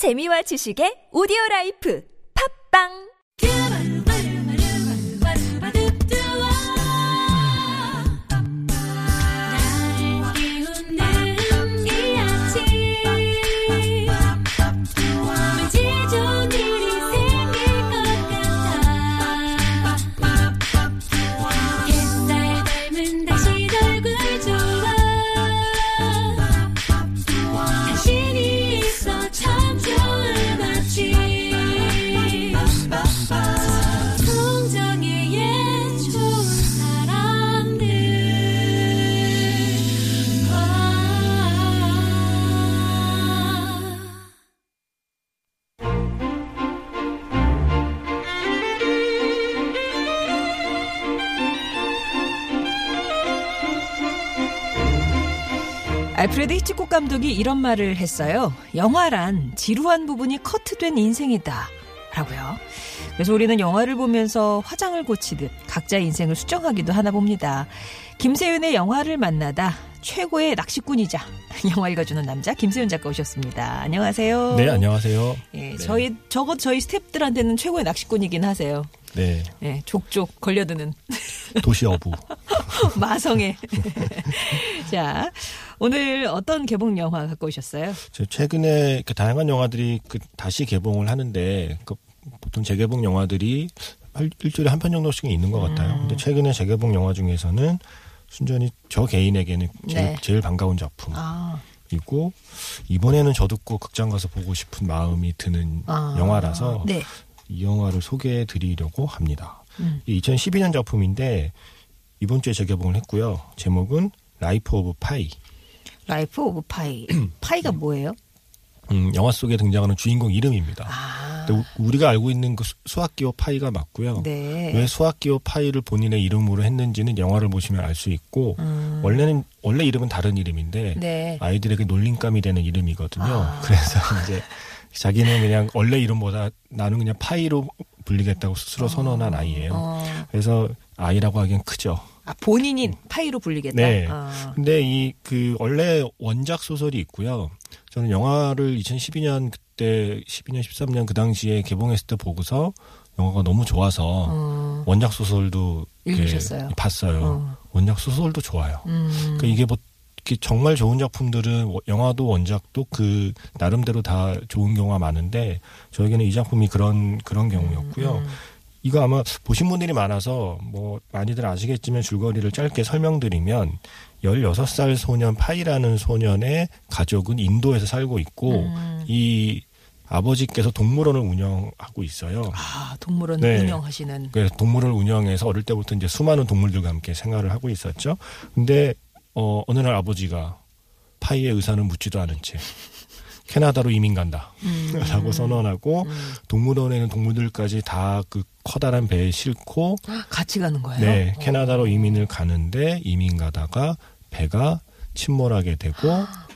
재미와 지식의 오디오 라이프. 팝빵 알프레드 히치콕 감독이 이런 말을 했어요. 영화란 지루한 부분이 커트된 인생이다. 라고요. 그래서 우리는 영화를 보면서 화장을 고치듯 각자의 인생을 수정하기도 하나 봅니다. 김세윤의 영화를 만나다 최고의 낚시꾼이자 영화 읽어주는 남자 김세윤 작가 오셨습니다. 안녕하세요. 네, 안녕하세요. 예, 저희 적어 저희 스탭들한테는 최고의 낚시꾼이긴 하세요. 네, 예, 족족 걸려드는 도시 어부. 마성에. 자, 오늘 어떤 개봉 영화 갖고 오셨어요? 저 최근에 그 다양한 영화들이 그 다시 개봉을 하는데 그 보통 재개봉 영화들이 할- 일주일에 한 편 정도씩은 있는 것 같아요. 음. 근데 최근에 재개봉 영화 중에서는 순전히 저 개인에게는 제일, 네. 제일 반가운 작품이고 아, 이번에는 저도 꼭 극장 가서 보고 싶은 마음이 드는 아. 영화라서 네. 이 영화를 소개해 드리려고 합니다. 음. 이 2012년 작품인데 이번 주에 재개봉을 했고요. 제목은 라이프 오브 파이. 라이프 오브 파이. 파이가 뭐예요? 음, 영화 속에 등장하는 주인공 이름입니다. 아, 우- 우리가 알고 있는 그 수- 수학기호 파이가 맞고요. 네. 왜 수학기호 파이를 본인의 이름으로 했는지는 영화를 보시면 알 수 있고 음, 원래는 원래 이름은 다른 이름인데 네. 아이들에게 놀림감이 되는 이름이거든요. 아. 그래서 이제 자기는 그냥 원래 이름보다 나는 그냥 파이로 불리겠다고 스스로 선언한 아이예요. 어, 그래서 아이라고 하기엔 크죠. 아, 본인이 파이로 불리겠다. 네. 아, 근데 이 그 원래 원작 소설이 있고요. 저는 영화를 2012년 그때 12년 13년 그 당시에 개봉했을 때 보고서 영화가 너무 좋아서 어, 원작 소설도 이렇게 읽으셨어요? 봤어요. 어. 원작 소설도 좋아요. 음, 그러니까 이게 뭐 정말 좋은 작품들은 워- 영화도 원작도 그 나름대로 다 좋은 경우가 많은데 저에게는 이 작품이 그런 그런 경우였고요. 음, 이거 아마 보신 분들이 많아서 뭐 많이들 아시겠지만 줄거리를 짧게 설명드리면 16살 소년 파이라는 소년의 가족은 인도에서 살고 있고 음. 이 아버지께서 동물원을 운영하고 있어요. 아, 동물원 네. 운영하시는. 그래서 동물을 운영해서 어릴 때부터 이제 수많은 동물들과 함께 생활을 하고 있었죠. 근데 어 어느 날 아버지가 파이의 의사는 묻지도 않은 채 캐나다로 이민 간다. 음. 라고 선언하고 음. 동물원에는 동물들까지 다 그 커다란 배에 싣고 같이 가는 거예요? 네, 어. 캐나다로 이민을 가는데 이민 가다가 배가 침몰하게 되고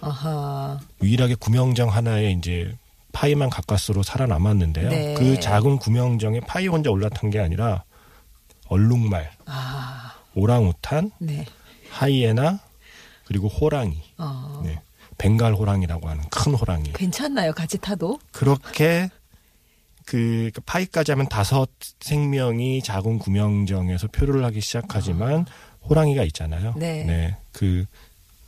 아하. 유일하게 구명정 하나에 이제 파이만 가까스로 살아남았는데요. 네. 그 작은 구명정에 파이 혼자 올라탄 게 아니라 얼룩말, 아, 오랑우탄, 네. 하이에나 그리고 호랑이, 어. 네, 벵갈 호랑이라고 하는 큰 호랑이. 괜찮나요? 같이 타도? 그렇게 그 파이까지 하면 다섯 생명이 작은 구명정에서 표류를 하기 시작하지만 호랑이가 있잖아요. 네. 그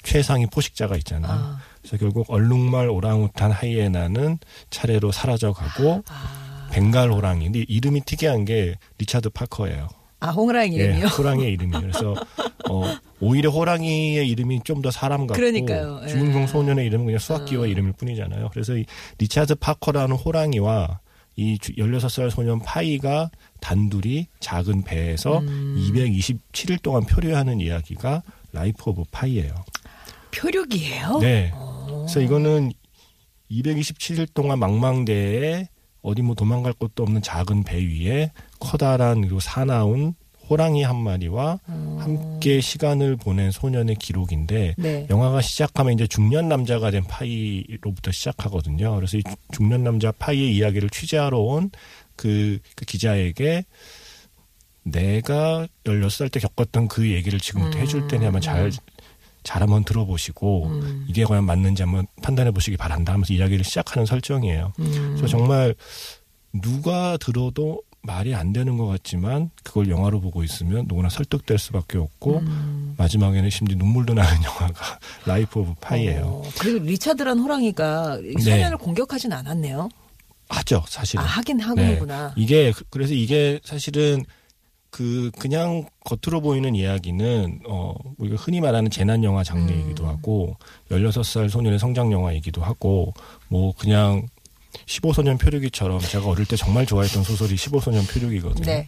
최상위 포식자가 있잖아요. 아, 그래서 결국 얼룩말, 오랑우탄, 하이에나는 차례로 사라져가고 아, 벵갈 호랑이. 근데 이름이 특이한 게 리차드 파커예요. 아 호랑 예, 이름이요? 호랑이의 이름이에요. 그래서 어, 오히려 호랑이의 이름이 좀 더 사람 같고 그러니까요. 예. 주인공 소년의 이름은 그냥 수학기호 어. 이름일 뿐이잖아요. 그래서 이 리차드 파커라는 호랑이와 이 주- 16살 소년 파이가 단둘이 작은 배에서 음. 227일 동안 표류하는 이야기가 라이프 오브 파이예요. 표류기예요? 네. 어. 그래서 이거는 227일 동안 망망대해에 어디 뭐 도망갈 곳도 없는 작은 배 위에 커다란 그리고 사나운 호랑이 한 마리와 어. 함께 시간을 보낸 소년의 기록인데 네. 영화가 시작하면 이제 중년 남자가 된 파이로부터 시작하거든요. 그래서 이 주- 중년 남자 파이의 이야기를 취재하러 온그 기자에게 내가 16살 때 겪었던 그 얘기를 지금부터 음. 해줄 테냐면 잘 잘 한번 들어보시고 음. 이게 과연 맞는지 한번 판단해 보시기 바란다 하면서 이야기를 시작하는 설정이에요. 음. 그래서 정말 누가 들어도 말이 안 되는 것 같지만 그걸 영화로 보고 있으면 누구나 설득될 수밖에 없고 음. 마지막에는 심지어 눈물도 나는 영화가 라이프 오브 파이예요. 어, 그리고 리차드란 호랑이가 이 네. 소년을 공격하진 않았네요. 하죠, 사실은. 아, 하긴 하는구나. 이게 그- 그래서 이게 사실은 그 그냥 겉으로 보이는 이야기는 어 우리가 흔히 말하는 재난 영화 장르이기도 음. 하고 16살 소년의 성장 영화이기도 하고 뭐 그냥 15소년 표류기처럼 제가 어릴 때 정말 좋아했던 소설이 15소년 표류기거든요. 네.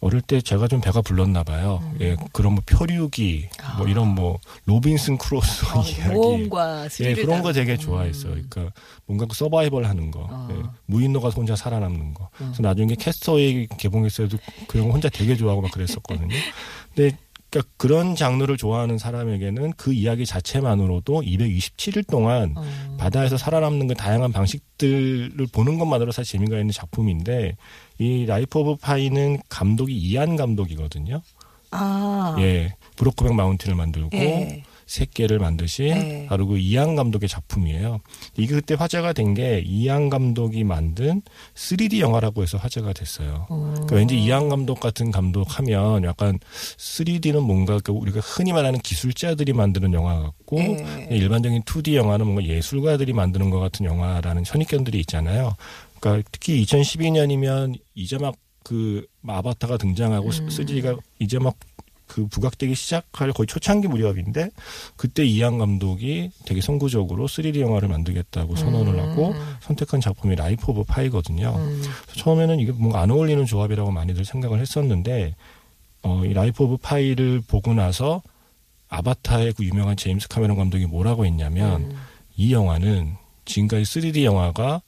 어릴 때 제가 좀 배가 불렀나 봐요. 음. 예, 그런 뭐 표류기 뭐 아. 이런 뭐 로빈슨 크루소 어, 이야기 모험과 예, 그런 거 다- 되게 음. 좋아했어요. 그러니까 뭔가 그 서바이벌 하는 거, 어. 예, 무인도에 혼자 살아남는 거. 음. 그래서 나중에 캐스트 어웨이 개봉했을 때도 그런 거 혼자 되게 좋아하고 막 그랬었거든요. 근데 그러니까 그런 장르를 좋아하는 사람에게는 그 이야기 자체만으로도 227일 동안 어. 바다에서 살아남는 그 다양한 방식들을 보는 것만으로 사실 재미가 있는 작품인데 이 라이프 오브 파이는 감독이 이안 감독이거든요. 아. 예, 브로크백 마운틴을 만들고 예. 새끼를 만드신 네. 바로 그 이안 감독의 작품이에요. 이게 그때 화제가 된 게 이안 감독이 만든 3D 영화라고 해서 화제가 됐어요. 어. 그러니까 왠지 이안 감독 같은 감독 하면 약간 3D는 뭔가 그 우리가 흔히 말하는 기술자들이 만드는 영화 같고 예. 일반적인 2D 영화는 뭔가 예술가들이 만드는 것 같은 영화라는 선입견들이 있잖아요. 그러니까 특히 2012년이면 이제 막그 아바타가 등장하고 음. 3D가 이제 막 그 부각되기 시작할 거의 초창기 무렵인데 그때 이안 감독이 되게 선구적으로 3D 영화를 만들겠다고 선언을 하고 선택한 작품이 라이프 오브 파이거든요. 음. 처음에는 이게 뭔가 안 어울리는 조합이라고 많이들 생각을 했었는데 어, 이 라이프 오브 파이를 보고 나서 아바타의 그 유명한 제임스 카메론 감독이 뭐라고 했냐면 음. 이 영화는 지금까지 3D 영화가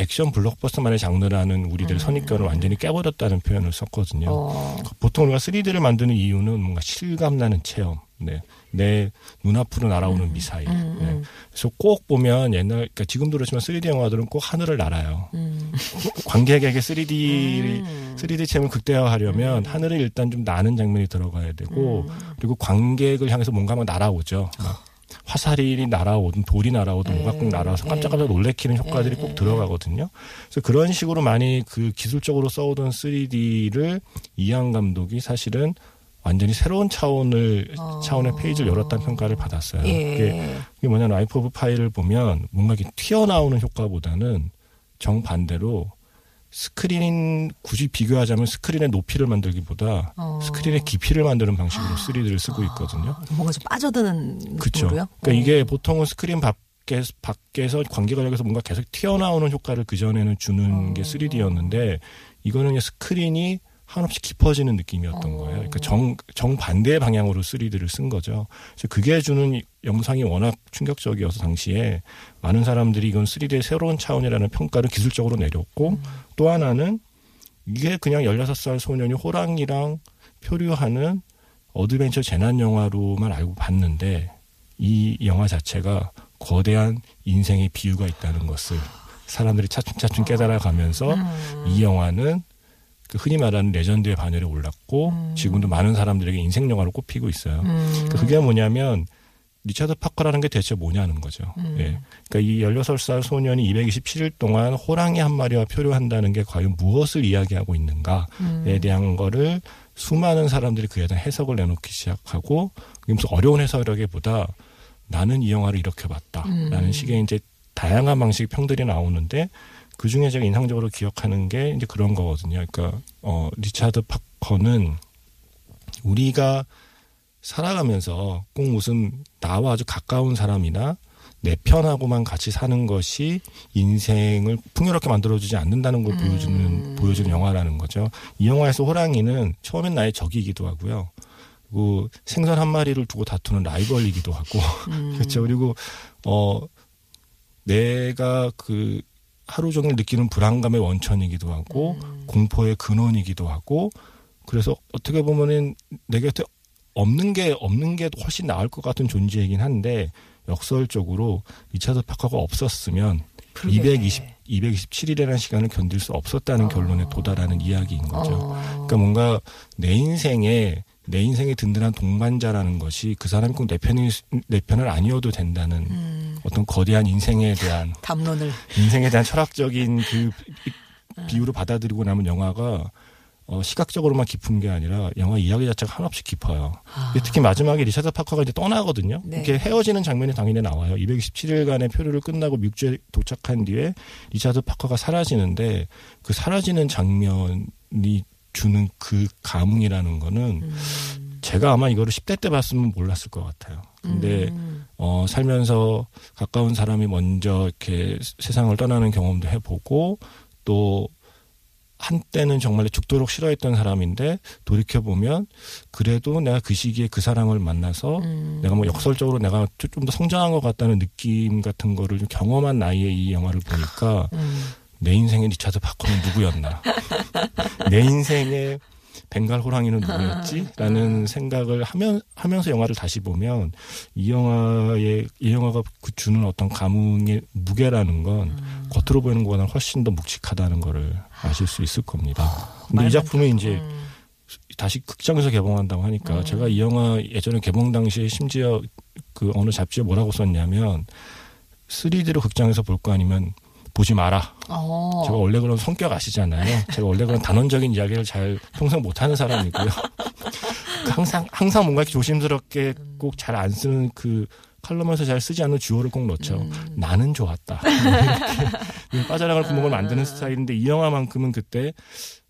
액션 블록버스만의 장르라는 우리들의 음. 선입견을 완전히 깨버렸다는 표현을 썼거든요. 어. 보통 우리가 3D를 만드는 이유는 뭔가 실감 나는 체험, 네. 내 눈앞으로 날아오는 미사일. 음, 네. 음, 그래서 꼭 보면 옛날, 그러니까 지금도 그렇지만 3D 영화들은 꼭 하늘을 날아요. 음. 관객에게 3D 음. 3D 체험을 극대화하려면 하늘에 일단 좀 나는 장면이 들어가야 되고 음. 그리고 관객을 향해서 뭔가 막 날아오죠. 막 화살이 날아오든 돌이 날아오든 뭐가 꼭 예, 날아와서 예. 깜짝깜짝 놀래키는 효과들이 예, 꼭 예. 들어가거든요. 그래서 그런 식으로 많이 그 기술적으로 써오던 3D를 이안 감독이 사실은 완전히 새로운 차원을 어. 차원의 페이지를 열었다는 평가를 받았어요. 그게 예. 이게 뭐냐면 라이프 오브 파이를 보면 뭔가 이렇게 튀어나오는 효과보다는 정반대로 스크린 굳이 비교하자면 스크린의 높이를 만들기보다 어. 스크린의 깊이를 만드는 방식으로 3D를 쓰고 있거든요. 아, 뭔가 좀 빠져드는 그렇죠. 느낌으로요? 그러니까 어. 이게 보통은 스크린 밖에 밖에서 관객 영역에서 뭔가 계속 튀어나오는 효과를 그 전에는 주는 어. 게 3D였는데 이거는 스크린이 한없이 깊어지는 느낌이었던 어. 거예요. 그러니까 정 정반대 방향으로 3D를 쓴 거죠. 그래서 그게 주는 영상이 워낙 충격적이어서 당시에 많은 사람들이 이건 3D의 새로운 차원이라는 평가를 기술적으로 내렸고 음. 또 하나는 이게 그냥 16살 소년이 호랑이랑 표류하는 어드벤처 재난 영화로만 알고 봤는데 이 영화 자체가 거대한 인생의 비유가 있다는 것을 사람들이 차츰차츰 깨달아가면서 음. 이 영화는 그 흔히 말하는 레전드의 반열에 올랐고 음. 지금도 많은 사람들에게 인생 영화로 꼽히고 있어요. 음. 그러니까 그게 뭐냐면 리차드 파커라는 게 대체 뭐냐는 거죠. 음. 예. 그러니까 이 16살 소년이 227일 동안 호랑이 한 마리와 표류한다는 게 과연 무엇을 이야기하고 있는가에 음. 대한 거를 수많은 사람들이 그에 대한 해석을 내놓기 시작하고 무슨 어려운 해석이라기보다 나는 이 영화를 이렇게 봤다라는 음. 식의 이제 다양한 방식의 평들이 나오는데 그 중에 제가 인상적으로 기억하는 게 이제 그런 거거든요. 그러니까 어 리차드 파커는 우리가 살아가면서 꼭 무슨 나와 아주 가까운 사람이나 내 편하고만 같이 사는 것이 인생을 풍요롭게 만들어주지 않는다는 걸 음. 보여주는 보여주는 영화라는 거죠. 이 영화에서 호랑이는 처음엔 나의 적이기도 하고요. 그리고 생선 한 마리를 두고 다투는 라이벌이기도 하고 음. 그렇죠. 그리고 어 내가 그 하루 종일 느끼는 불안감의 원천이기도 하고 음. 공포의 근원이기도 하고 그래서 어떻게 보면은 내 곁에 없는 게 없는 게 훨씬 나을 것 같은 존재이긴 한데 역설적으로 리차드 파커가 없었으면 그러게. 220 227일이라는 시간을 견딜 수 없었다는 어. 결론에 도달하는 이야기인 거죠. 어. 그러니까 뭔가 내 인생에 내 인생의 든든한 동반자라는 것이 그 사람이 꼭 내 편이 내 편을 아니어도 된다는 음, 어떤 거대한 인생에 대한 담론을 인생에 대한 철학적인 그 비유를 받아들이고 나면 영화가 어, 시각적으로만 깊은 게 아니라 영화 이야기 자체가 한없이 깊어요. 아, 특히 마지막에 리차드 파커가 이제 떠나거든요. 네. 이렇게 헤어지는 장면이 당연히 나와요. 227일간의 표류를 끝나고 미국주에 도착한 뒤에 리차드 파커가 사라지는데 그 사라지는 장면이 주는 그 감흥이라는 거는 음, 제가 아마 이거를 10대 때 봤으면 몰랐을 것 같아요. 근데 음, 어, 살면서 가까운 사람이 먼저 이렇게 세상을 떠나는 경험도 해보고 또 한때는 정말 죽도록 싫어했던 사람인데 돌이켜 보면 그래도 내가 그 시기에 그 사람을 만나서 음. 내가 뭐 역설적으로 내가 좀 더 성장한 것 같다는 느낌 같은 거를 좀 경험한 나이에 이 영화를 보니까 음. 내 인생의 리차드 파커는 누구였나 내 인생의 벵갈 호랑이는 누구였지? 라는 생각을 하면, 하면서 영화를 다시 보면 이 영화의, 이 영화가 그 주는 어떤 감흥의 무게라는 건 겉으로 보이는 것보다 훨씬 더 묵직하다는 거를 아실 수 있을 겁니다. 근데 이 작품이 이제 음. 다시 극장에서 개봉한다고 하니까 음. 제가 이 영화 예전에 개봉 당시에 심지어 그 어느 잡지에 뭐라고 썼냐면 3D로 극장에서 볼 거 아니면 보지 마라. 어. 제가 원래 그런 성격 아시잖아요. 제가 원래 그런 단언적인 이야기를 잘 평생 못하는 사람이고요. 그 항상 항상 뭔가 이렇게 조심스럽게 꼭 잘 안 쓰는 그 칼럼에서 잘 쓰지 않는 주어를 꼭 넣죠. 음. 나는 좋았다. 이렇게 빠져나갈 구멍을 만드는 스타일인데 이 영화만큼은 그때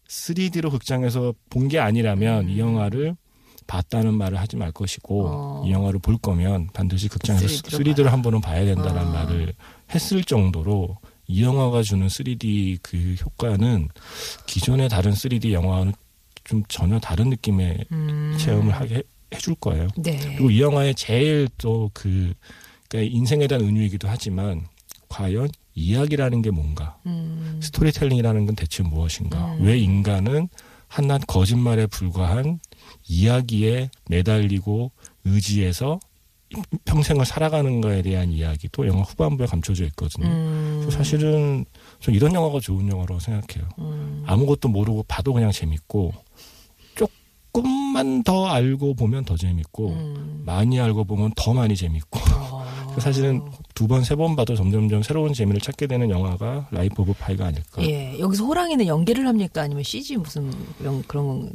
3D로 극장에서 본 게 아니라면 이 영화를 봤다는 말을 하지 말 것이고 어. 이 영화를 볼 거면 반드시 극장에서 3D 로 3D를 한 번은 봐야 된다는 아. 말을 했을 정도로 이 영화가 주는 3D 그 효과는 기존의 다른 3D 영화는 좀 전혀 다른 느낌의 음. 체험을 하게 해- 해줄 거예요. 네. 그리고 이 영화의 제일 또그 그러니까 인생에 대한 은유이기도 하지만 과연 이야기라는 게 뭔가 음. 스토리텔링이라는 건 대체 무엇인가 음. 왜 인간은 한낱 거짓말에 불과한 이야기에 매달리고 의지해서 평생을 살아가는가에 대한 이야기도 영화 후반부에 감춰져 있거든요. 음. 사실은 전 이런 영화가 좋은 영화라고 생각해요. 음. 아무것도 모르고 봐도 그냥 재밌고 조금만 더 알고 보면 더 재밌고 음. 많이 알고 보면 더 많이 재밌고 어. 사실은 두 번 세 번 봐도 점점점 새로운 재미를 찾게 되는 영화가 라이프 오브 파이가 아닐까. 예. 여기서 호랑이는 연기를 합니까? 아니면 CG 무슨 그런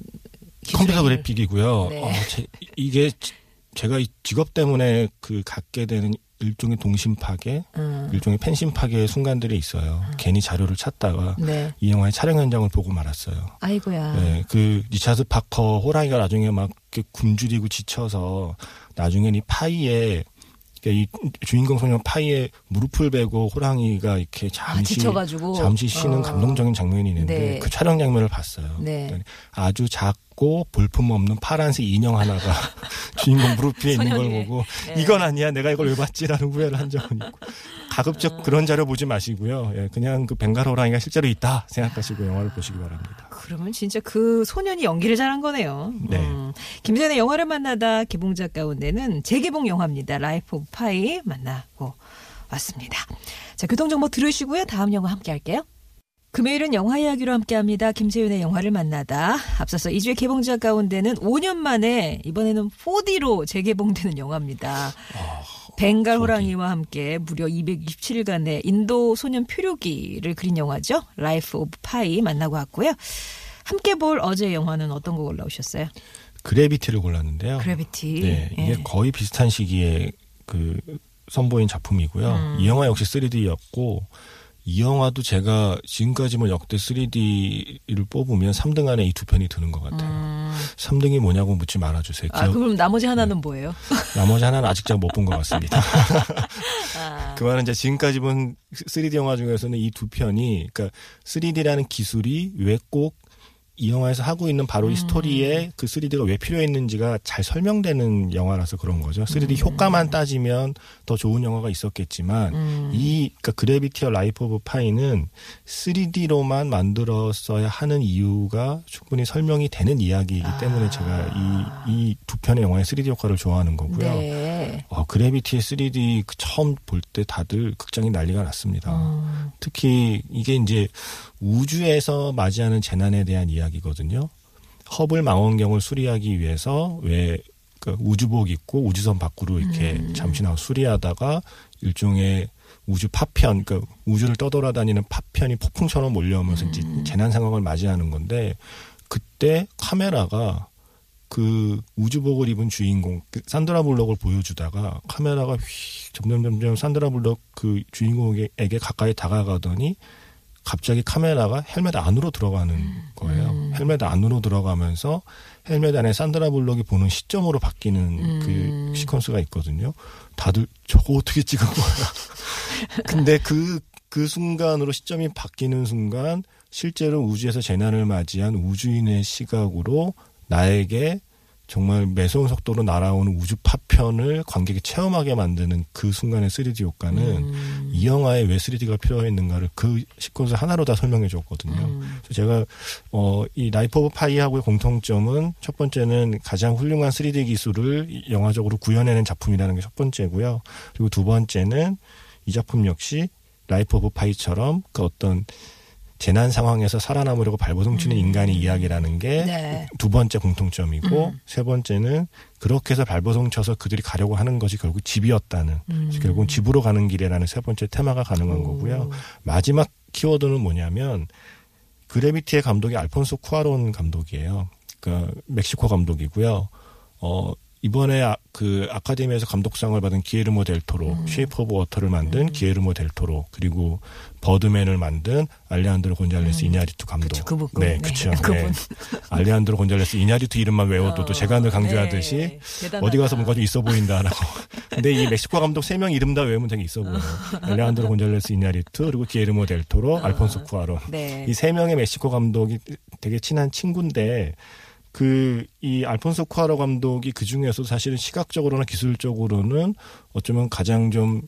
컴퓨터 그래픽이고요. 네. 어, 제, 이게 지- 제가 이 직업 때문에 그 갖게 되는 일종의 동심 파괴, 음. 일종의 팬심 파괴의 순간들이 있어요. 괜히 자료를 찾다가 네. 이 영화의 촬영 현장을 보고 말았어요. 아이고야. 네, 그 리차드 파커 호랑이가 나중에 막 이렇게 굶주리고 지쳐서 나중엔 이 파이에 그러니까 이 주인공 소년 파이에 무릎을 베고 호랑이가 이렇게 아, 잠시 지쳐가지고 잠시 쉬는 어. 감동적인 장면이 있는데 네. 그 촬영 장면을 봤어요. 네. 그러니까 아주 작 고 볼품 없는 파란색 인형 하나가 주인공 무릎 위에 있는 걸. 보고 네. 이건 아니야 내가 이걸 왜 봤지라는 후회를 한 적은 있고 가급적 그런 자료 보지 마시고요. 예, 그냥 그 벵갈 호랑이가 실제로 있다 생각하시고 영화를 보시기 바랍니다. 그러면 진짜 그 소년이 연기를 잘한 거네요. 네. 음. 김세윤의 영화를 만나다 개봉작 가운데는 재개봉 영화입니다. 라이프 오브 파이 만나고 왔습니다. 자, 교통정보 들으시고요. 다음 영화 함께 할게요. 금요일은 영화 이야기로 함께합니다. 김세윤의 영화를 만나다. 앞서서 이 주의 개봉작 가운데는 5년 만에 이번에는 4D로 재개봉되는 영화입니다. 벵갈 4D. 호랑이와 함께 무려 227일간의 인도 소년 표류기를 그린 영화죠. 라이프 오브 파이 만나고 왔고요. 함께 볼 어제 영화는 어떤 거 골라오셨어요? 그래비티를 골랐는데요. 그래비티. 네, 이게 예. 거의 비슷한 시기에 그 선보인 작품이고요. 음. 이 영화 역시 3D였고 이 영화도 제가 지금까지 뭐 역대 3D를 뽑으면 3등 안에 이 두 편이 드는 것 같아요. 음. 3등이 뭐냐고 묻지 말아주세요. 아, 기억- 그럼 나머지 네. 하나는 뭐예요? 나머지 하나는 아직 잘 못 본 것 같습니다. 아, 그 말은 이제 지금까지 본 3D 영화 중에서는 이 두 편이, 그러니까 3D라는 기술이 왜 꼭 이 영화에서 하고 있는 바로 이 음. 스토리에 그 3D가 왜 필요했는지가 잘 설명되는 영화라서 그런 거죠. 3D 효과만 따지면 더 좋은 영화가 있었겠지만 음. 이 그러니까 그래비티와 라이프 오브 파이는 3D로만 만들었어야 하는 이유가 충분히 설명이 되는 이야기이기 때문에 제가 이 이 두 편의 영화의 3D 효과를 좋아하는 거고요. 네. 어, 그래비티의 3D 그 처음 볼 때 다들 극장이 난리가 났습니다. 음. 특히 이게 이제 우주에서 맞이하는 재난에 대한 이야기 거든요. 허블 망원경을 수리하기 위해서 왜그 우주복 입고 우주선 밖으로 이렇게 음. 잠시 나가 수리하다가 일종의 우주 파편, 그러니까 우주를 떠돌아다니는 파편이 폭풍처럼 몰려오면서 이제 음. 재난 상황을 맞이하는 건데 그때 카메라가 그 우주복을 입은 주인공 그 산드라 블록을 보여주다가 카메라가 휙 점점 점점 산드라 블록 그 주인공에게 가까이 다가가더니 갑자기 카메라가 헬멧 안으로 들어가는 거예요. 음. 헬멧 안으로 들어가면서 헬멧 안에 산드라 블록이 보는 시점으로 바뀌는 음. 그 시퀀스가 있거든요. 다들 저거 어떻게 찍은 거야? 근데 그, 그 순간으로 시점이 바뀌는 순간 실제로 우주에서 재난을 맞이한 우주인의 시각으로 나에게 정말 매서운 속도로 날아오는 우주 파편을 관객이 체험하게 만드는 그 순간의 3D 효과는 음. 이 영화에 왜 3D가 필요했는가를 그 시퀀스 하나로 다 설명해 줬거든요. 음. 그래서 제가 어, 이 라이프 오브 파이하고의 공통점은 첫 번째는 가장 훌륭한 3D 기술을 이- 영화적으로 구현해낸 작품이라는 게 첫 번째고요. 그리고 두 번째는 이 작품 역시 라이프 오브 파이처럼 그 어떤 재난 상황에서 살아남으려고 발버둥치는 인간의 이야기라는 게 두 네. 번째 공통점이고 음. 세 번째는 그렇게 해서 발버둥쳐서 그들이 가려고 하는 것이 결국 집이었다는 그래서 결국은 집으로 가는 길이라는 세 번째 테마가 가능한 거고요. 마지막 키워드는 뭐냐면 그래비티의 감독이 알폰소 쿠아론 감독이에요. 그러니까 멕시코 감독이고요. 어 이번에 아, 그 아카데미에서 감독상을 받은 기예르모 델토로 쉐이프 오브 워터를 만든 기예르모 델토로 그리고 버드맨을 만든 알레한드로 곤잘레스 이냐리투 감독. 그쵸, 그분, 그분. 네, 네, 그렇죠. 그분. 알레한드로 곤잘레스 이냐리투 이름만 외워도 어, 또 제가 늘 강조하듯이 네. 어디 가서 뭔가 좀 있어 보인다라고. 근데 이 멕시코 감독 세 명 이름 다 외우면 되게 있어 보여요. 알레한드로 곤잘레스 이냐리투 그리고 기예르모 델토로 알폰소 쿠아론. 네. 이 세 명의 멕시코 감독이 되게 친한 친구인데 그 이 알폰소 쿠아론 감독이 그 중에서 사실은 시각적으로나 기술적으로는 어쩌면 가장 좀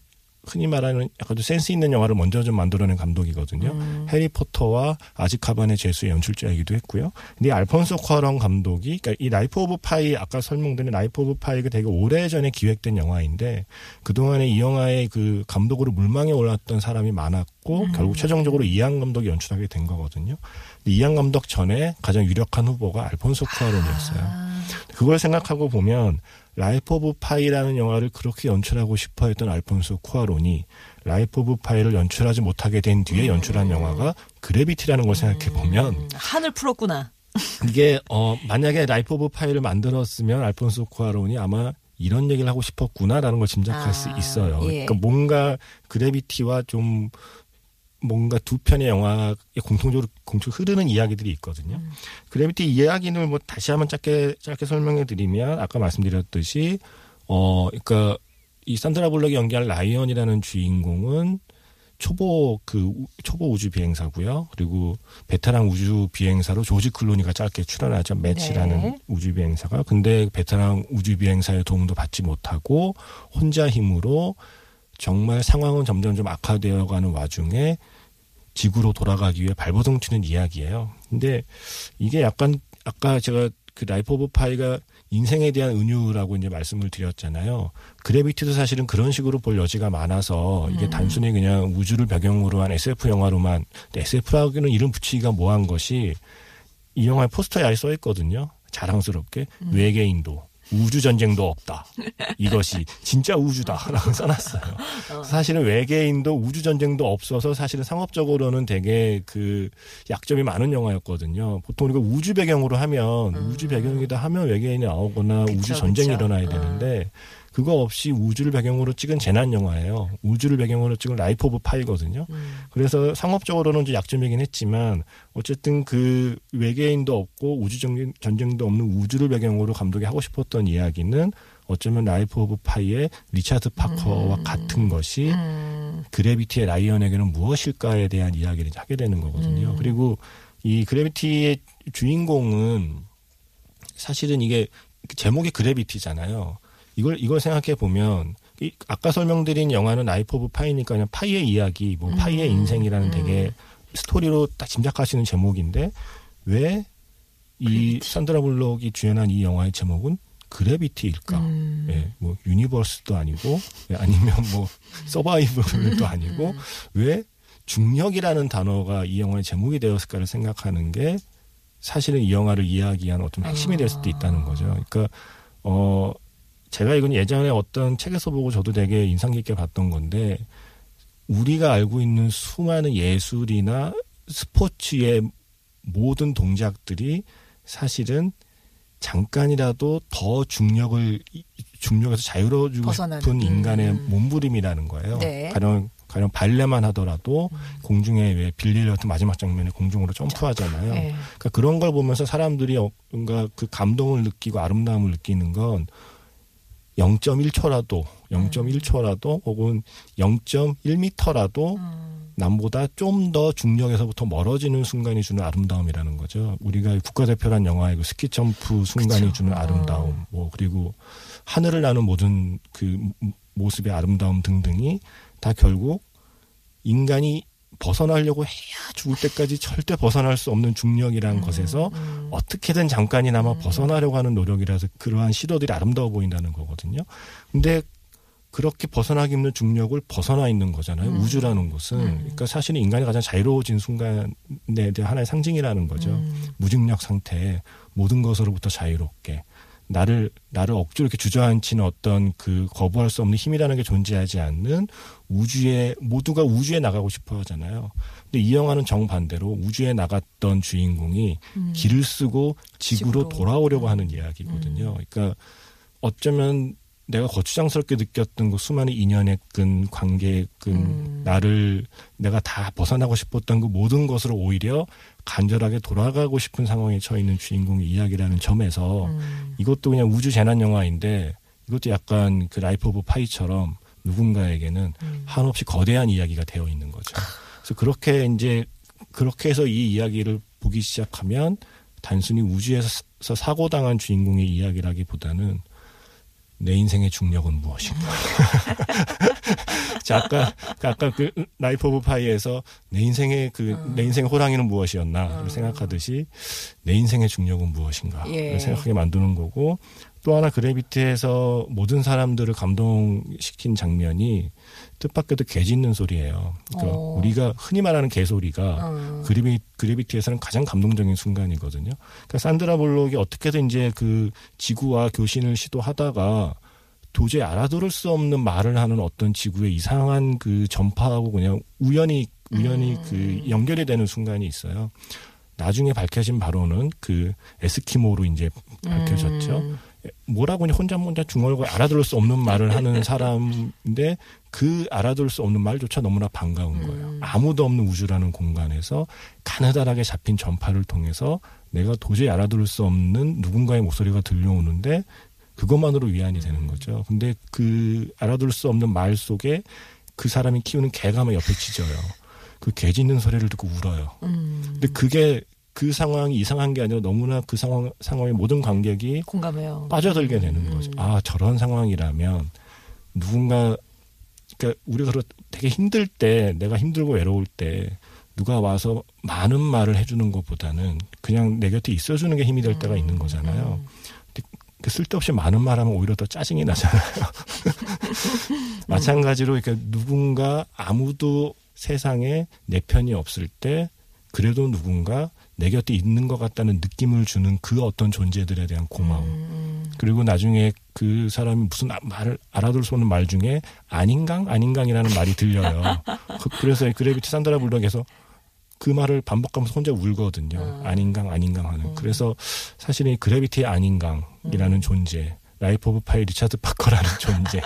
흔히 말하는 약간 좀 센스 있는 영화를 먼저 좀 만들어낸 감독이거든요. 음. 해리포터와 아즈카반의 죄수의 연출자이기도 했고요. 근데 이 알폰소 쿠아론 감독이 그러니까 이 라이프 오브 파이 아까 설명드린 라이프 오브 파이가 되게 오래전에 기획된 영화인데 그동안에 이 영화의 그 감독으로 물망에 올랐던 사람이 많았고 결국 최종적으로 이안 감독이 연출하게 된 거거든요. 이안 감독 전에 가장 유력한 후보가 알폰소 쿠아론이었어요. 아, 그걸 생각하고 보면 라이프 오브 파이라는 영화를 그렇게 연출하고 싶어 했던 알폰소 쿠아론이 라이프 오브 파이를 연출하지 못하게 된 뒤에 연출한 영화가 그래비티라는 걸 생각해 보면 음, 한을 풀었구나. 이게 어 만약에 라이프 오브 파이를 만들었으면 알폰소 쿠아론이 아마 이런 얘기를 하고 싶었구나라는 걸 짐작할 아, 수 있어요. 예. 그러니까 뭔가 그래비티와 좀 뭔가 두 편의 영화에 공통적으로 공통 흐르는 이야기들이 있거든요. 음. 그래비티 이야기를 뭐 다시 한번 짧게 짧게 설명해 드리면 아까 말씀드렸듯이 어 그러니까 이 산드라 블럭이 연기한 라이언이라는 주인공은 초보 그 우- 초보 우주 비행사고요. 그리고 베테랑 우주 비행사로 조지 클루니가 짧게 출연하죠. 매트라는 네. 우주 비행사가. 근데 베테랑 우주 비행사의 도움도 받지 못하고 혼자 힘으로 정말 상황은 점점 좀 악화되어 가는 와중에 지구로 돌아가기 위해 발버둥 치는 이야기예요. 근데 이게 약간 아까 제가 그 라이프 오브 파이가 인생에 대한 은유라고 이제 말씀을 드렸잖아요. 그래비티도 사실은 그런 식으로 볼 여지가 많아서 이게 단순히 그냥 우주를 배경으로 한 SF 영화로만 SF라고는 이름 붙이기가 뭐한 것이 이 영화에 포스터에 아예 써 있거든요. 자랑스럽게 외계인도 우주 전쟁도 없다. 이것이 진짜 우주다라고 써놨어요. 사실은 외계인도 우주 전쟁도 없어서 사실은 상업적으로는 되게 그 약점이 많은 영화였거든요. 보통 우리가 우주 배경으로 하면 우주 배경이다 하면 외계인이 나오거나 우주 전쟁이 그쵸. 일어나야 되는데 그거 없이 우주를 배경으로 찍은 재난 영화예요. 우주를 배경으로 찍은 라이프 오브 파이거든요. 음. 그래서 상업적으로는 좀 약점이긴 했지만 어쨌든 그 외계인도 없고 우주 전- 전쟁도 없는 우주를 배경으로 감독이 하고 싶었던 이야기는 어쩌면 라이프 오브 파이의 리차드 파커와 같은 것이 음. 그래비티의 라이언에게는 무엇일까에 대한 이야기를 하게 되는 거거든요. 음. 그리고 이 그래비티의 주인공은 사실은 이게 제목이 그래비티잖아요. 이걸 이걸 생각해 보면 이 아까 설명드린 영화는 오브 파이니까 그냥 파이의 이야기, 뭐 파이의 음. 인생이라는 되게 스토리로 딱 짐작하시는 제목인데 왜 이. 산드라 블록이 주연한 이 영화의 제목은 그래비티일까? 음. 예, 뭐 유니버스도 아니고 예, 아니면 뭐 서바이벌도 아니고 왜 중력이라는 단어가 이 영화의 제목이 되었을까를 생각하는 게 사실은 이 영화를 이야기하는 어떤 핵심이 될 수도 있다는 거죠. 그러니까 어 제가 이건 예전에 어떤 책에서 보고 저도 되게 인상 깊게 봤던 건데 우리가 알고 있는 수많은 예술이나 스포츠의 모든 동작들이 사실은 잠깐이라도 더 중력을 중력에서 자유로워지고. 싶은 인간의 음. 몸부림이라는 거예요. 네. 가령 가령 발레만 하더라도 공중에 왜 빌리 같은 마지막 장면에 공중으로 점프하잖아요. 네. 그러니까 그런 걸 보면서 사람들이 어- 뭔가 그 감동을 느끼고 아름다움을 느끼는 건 0.1초라도, 0.1초라도 혹은 0.1m라도 음. 남보다 좀 더 중력에서부터 멀어지는 순간이 주는 아름다움이라는 거죠. 우리가 국가대표란 영화의 그 스키 점프 순간이 그쵸. 주는 어. 아름다움, 뭐 그리고 하늘을 나는 모든 그 모습의 아름다움 등등이 다 결국 인간이 벗어나려고 해야 죽을 때까지 절대 벗어날 수 없는 중력이라는 것에서 음. 어떻게든 잠깐이나마 벗어나려고 하는 노력이라서 그러한 시도들이 아름다워 보인다는 거거든요. 근데 그렇게 벗어나기 힘든 중력을 벗어나 있는 거잖아요. 음. 우주라는 곳은. 음. 그러니까 사실은 인간이 가장 자유로워진 순간에 대한 하나의 상징이라는 거죠. 음. 무중력 상태에 모든 것으로부터 자유롭게 나를 나를 억지로 이렇게 주저앉히는 어떤 그 거부할 수 없는 힘이라는 게 존재하지 않는 우주에 모두가 우주에 나가고 싶어 하잖아요. 근데 이 영화는 정반대로 우주에 나갔던 주인공이 음. 길을 쓰고 지구로 지구로. 돌아오려고 하는 이야기거든요. 음. 그러니까 어쩌면 내가 거추장스럽게 느꼈던 그 수많은 인연의 끈, 관계의 끈, 음. 나를 내가 다 벗어나고 싶었던 그 모든 것으로 오히려 간절하게 돌아가고 싶은 상황에 처해 있는 주인공의 이야기라는 점에서 음. 이것도 그냥 우주 재난 영화인데 이것도 약간 그 라이프 오브 파이처럼 누군가에게는 음. 한없이 거대한 이야기가 되어 있는 거죠. 그래서 그렇게 이제 그렇게 해서 이 이야기를 보기 시작하면 단순히 우주에서 사고 당한 주인공의 이야기라기보다는 내 인생의 중력은 무엇인가. 자, 아까, 아까 그 라이프 오브 파이에서 내 인생의 그, 음. 내 인생의 호랑이는 무엇이었나 를 생각하듯이 내 인생의 중력은 무엇인가 예. 를 생각하게 만드는 거고 또 하나 그래비티에서 모든 사람들을 감동시킨 장면이 뜻밖에도 개 짖는 소리예요. 그러니까 어. 우리가 흔히 말하는 개소리가 어. 그래비, 그래비티에서는 가장 감동적인 순간이거든요. 그러니까 산드라 블록이 어떻게든 이제 그 지구와 교신을 시도하다가 도저히 알아들을 수 없는 말을 하는 어떤 지구의 이상한 그 전파하고 그냥 우연히 우연히 음. 그 연결이 되는 순간이 있어요. 나중에 밝혀진 바로는 그 에스키모로 이제 밝혀졌죠. 음. 뭐라고 혼자 혼자 중얼거려 알아들을 수 없는 말을 하는 사람인데 그 알아들을 수 없는 말조차 너무나 반가운 거예요. 음. 아무도 없는 우주라는 공간에서 가느다랗게 잡힌 전파를 통해서 내가 도저히 알아들을 수 없는 누군가의 목소리가 들려오는데 그것만으로 위안이 되는 거죠. 근데 그 알아들을 수 없는 말 속에 그 사람이 키우는 개가 막 옆에 짖어요. 그 개 짖는 소리를 듣고 울어요. 음. 근데 그게 그 상황이 이상한 게 아니라 너무나 그 상황 상황의 모든 관객이 공감해요. 빠져들게 되는 거죠. 음. 아 저런 상황이라면 누군가 그러니까 우리가 그렇- 되게 힘들 때 내가 힘들고 외로울 때 누가 와서 많은 말을 해주는 것보다는 그냥 내 곁에 있어주는 게 힘이 될 때가 있는 거잖아요. 음. 그 쓸데없이 많은 말하면 오히려 더 짜증이 나잖아요. 마찬가지로 이렇게 누군가 아무도 세상에 내 편이 없을 때 그래도 누군가 내 곁에 있는 것 같다는 느낌을 주는 그 어떤 존재들에 대한 고마움. 음. 그리고 나중에 그 사람이 무슨 아- 말을 알아들 수 없는 말 중에 아닌강 아닌강이라는 말이 들려요. 그, 그래서 그래비티 산드라 블록이 그 말을 반복하면서 혼자 울거든요. 음. 아닌강 아닌강 하는. 그래서 사실은 이 그래비티의 아닌강이라는 존재, 라이프 오브 파이 리차드 파커라는 존재.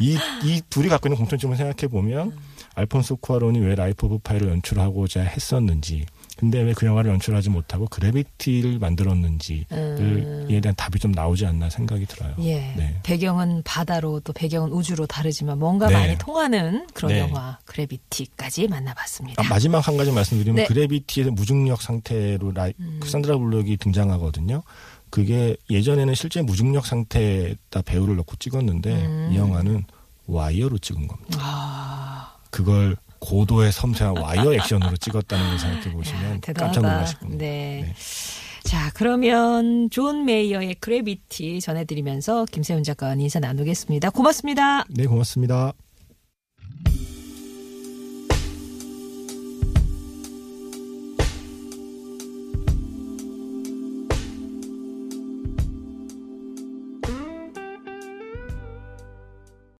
이, 이 둘이 갖고 있는 공통점을 생각해 보면 알폰소 쿠아론이 왜 라이프 오브 파이를 연출하고자 했었는지, 근데 왜 그 영화를 연출하지 못하고 그래비티를 만들었는지에 음. 대한 답이 좀 나오지 않나 생각이 들어요. 예. 네. 배경은 바다로 또 배경은 우주로 다르지만 뭔가 네. 많이 통하는 그런 네. 영화 그래비티까지 만나봤습니다. 아, 마지막 한 가지 말씀드리면 네. 그래비티에서 무중력 상태로 라이, 음. 그 산드라 블록이 등장하거든요. 그게 예전에는 실제 무중력 상태에다 배우를 넣고 찍었는데 음. 이 영화는 와이어로 찍은 겁니다. 아, 그걸 고도의 섬세한 와이어 액션으로 찍었다는 걸 생각해 보시면 깜짝 대단하다. 놀라실 겁니다. 네. 네. 자, 그러면 존 메이어의 그래비티 전해드리면서 김세윤 작가와 인사 나누겠습니다. 고맙습니다. 네, 고맙습니다.